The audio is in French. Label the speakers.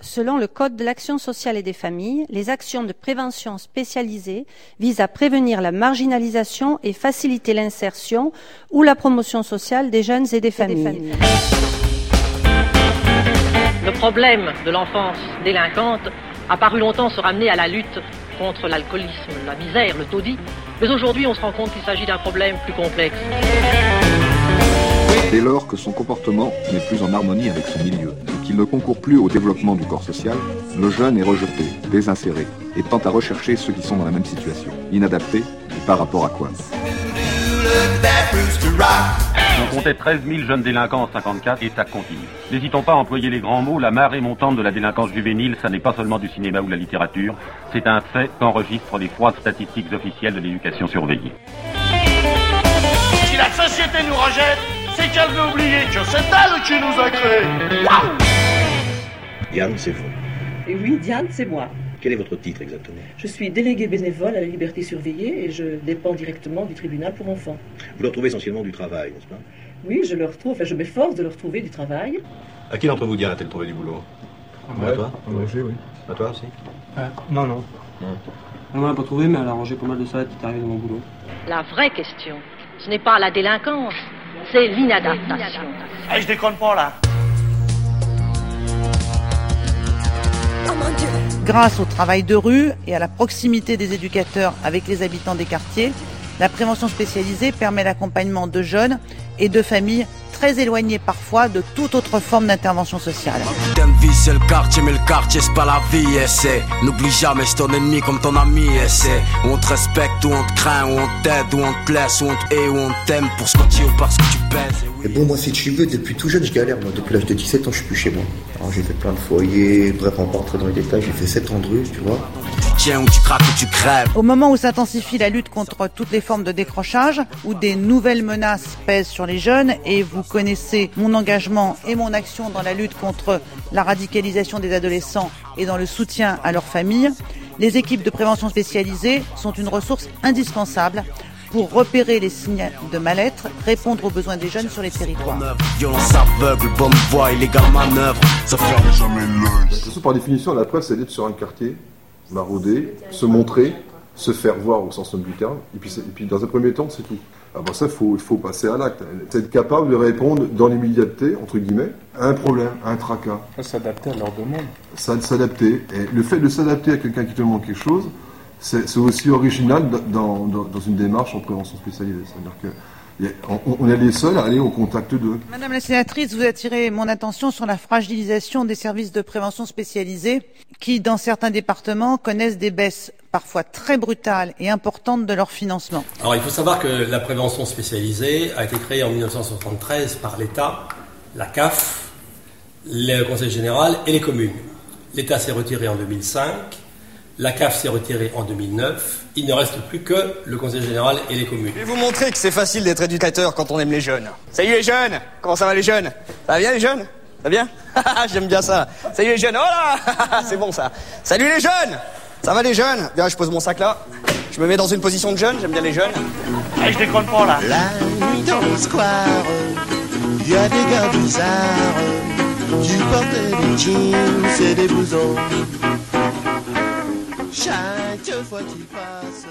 Speaker 1: Selon le Code de l'action sociale et des familles, les actions de prévention spécialisées visent à prévenir la marginalisation et faciliter l'insertion ou la promotion sociale des jeunes et des familles.
Speaker 2: Le problème de l'enfance délinquante a paru longtemps se ramener à la lutte contre l'alcoolisme, la misère, le taudis, mais aujourd'hui on se rend compte qu'il s'agit d'un problème plus complexe.
Speaker 3: Dès lors que son comportement n'est plus en harmonie avec son milieu qu'il ne concourt plus au développement du corps social, le jeune est rejeté, désinséré et tente à rechercher ceux qui sont dans la même situation, inadaptés et par rapport à quoi?
Speaker 4: On comptait 13 000 jeunes délinquants en 54 et ça continue. N'hésitons pas à employer les grands mots, la marée montante de la délinquance juvénile, ça n'est pas seulement du cinéma ou de la littérature, c'est un fait qu'enregistrent les froides statistiques officielles de l'éducation surveillée.
Speaker 5: Si la société nous rejette, c'est qu'elle veut oublier que c'est elle qui nous a créés.
Speaker 6: Diane, c'est vous.
Speaker 7: Et oui, Diane, c'est moi.
Speaker 6: Quel est votre titre exactement?
Speaker 7: Je suis déléguée bénévole à la liberté surveillée et je dépends directement du tribunal pour enfants.
Speaker 6: Vous leur trouvez essentiellement du travail, n'est-ce pas?
Speaker 7: Oui, je leur trouve, enfin je m'efforce de leur trouver du travail.
Speaker 6: À qui d'entre vous, Diane, a-t-elle trouvé du boulot?
Speaker 8: Ouais,
Speaker 6: À toi?
Speaker 8: ouais, j'ai, oui.
Speaker 6: À toi aussi?
Speaker 8: Euh, non, non. Elle m'en a pas trouvé, mais elle a rangé pas mal de salades qui est arrivé dans mon boulot.
Speaker 2: La vraie question, ce n'est pas la délinquance, c'est l'inadaptation.
Speaker 5: Eh, je déconne pas là.
Speaker 9: Grâce au travail de rue et à la proximité des éducateurs avec les habitants des quartiers, la prévention spécialisée permet l'accompagnement de jeunes et de familles très éloignées parfois de toute autre forme d'intervention sociale.
Speaker 10: Putain de vie c'est le quartier mais le quartier c'est pas la vie et c'est N'oublie jamais c'est ton ennemi comme ton ami et c'est Où on te respecte, où on te craint, où on t'aide, où on te laisse, où on te hait, où on t'aime Pour ce que tu es ou parce que tu pèses et
Speaker 11: bon, moi, si tu veux, depuis tout jeune, je galère. Moi, depuis l'âge de 17 ans, je suis plus chez moi. Alors, j'ai fait plein de foyers, bref, on rentrer dans les détails. J'ai fait 7 ans de rue, tu vois.
Speaker 10: Tiens où tu craques ou tu crèves
Speaker 9: Au moment où s'intensifie la lutte contre toutes les formes de décrochage, où des nouvelles menaces pèsent sur les jeunes, et vous connaissez mon engagement et mon action dans la lutte contre la radicalisation des adolescents et dans le soutien à leurs familles, les équipes de prévention spécialisées sont une ressource indispensable pour repérer les signes de mal-être, répondre aux besoins des jeunes sur les territoires.
Speaker 10: Violence aveugle, bonne voie, illégale manœuvre Ça fait
Speaker 12: De toute façon, par définition, la presse, c'est d'être sur un quartier, marauder, se montrer, se faire voir au sens noble du terme, et puis, c'est- et puis dans un premier temps, c'est tout. Après ça, il faut, faut passer à l'acte. C'est être capable de répondre dans l'immédiateté, entre guillemets, à un problème, à un tracas.
Speaker 8: S'adapter à leur demande.
Speaker 12: Ça, de s'adapter. Et le fait de s'adapter à quelqu'un qui te demande quelque chose, c'est aussi original dans, dans, dans une démarche en prévention spécialisée. C'est-à-dire que il y a- on, on est les seuls à aller au contact d'eux.
Speaker 9: Madame la sénatrice, vous attirez mon attention sur la fragilisation des services de prévention spécialisés qui, dans certains départements, connaissent des baisses parfois très brutales et importantes de leur financement.
Speaker 13: Alors il faut savoir que la prévention spécialisée a été créée en 1973 par l'État, la CAF, le Conseil général et les communes. L'État s'est retiré en 2005, la CAF s'est retirée en 2009, il ne reste plus que le Conseil général et les communes.
Speaker 14: Je vais vous montrer que c'est facile d'être éducateur quand on aime les jeunes. Salut les jeunes Comment ça va les jeunes? Ça va bien les jeunes? Ça va bien J'aime bien ça. Salut les jeunes Oh là C'est bon ça. Salut les jeunes Ça va les jeunes? Bien, je pose mon sac là. Je me mets dans une position de jeune, j'aime bien les jeunes.
Speaker 5: Eh, je déconne pas là.
Speaker 15: La nuit dans le square, y a des gars bizarres qui portent des jeans et des blousons. Chaque fois qu'ils passent,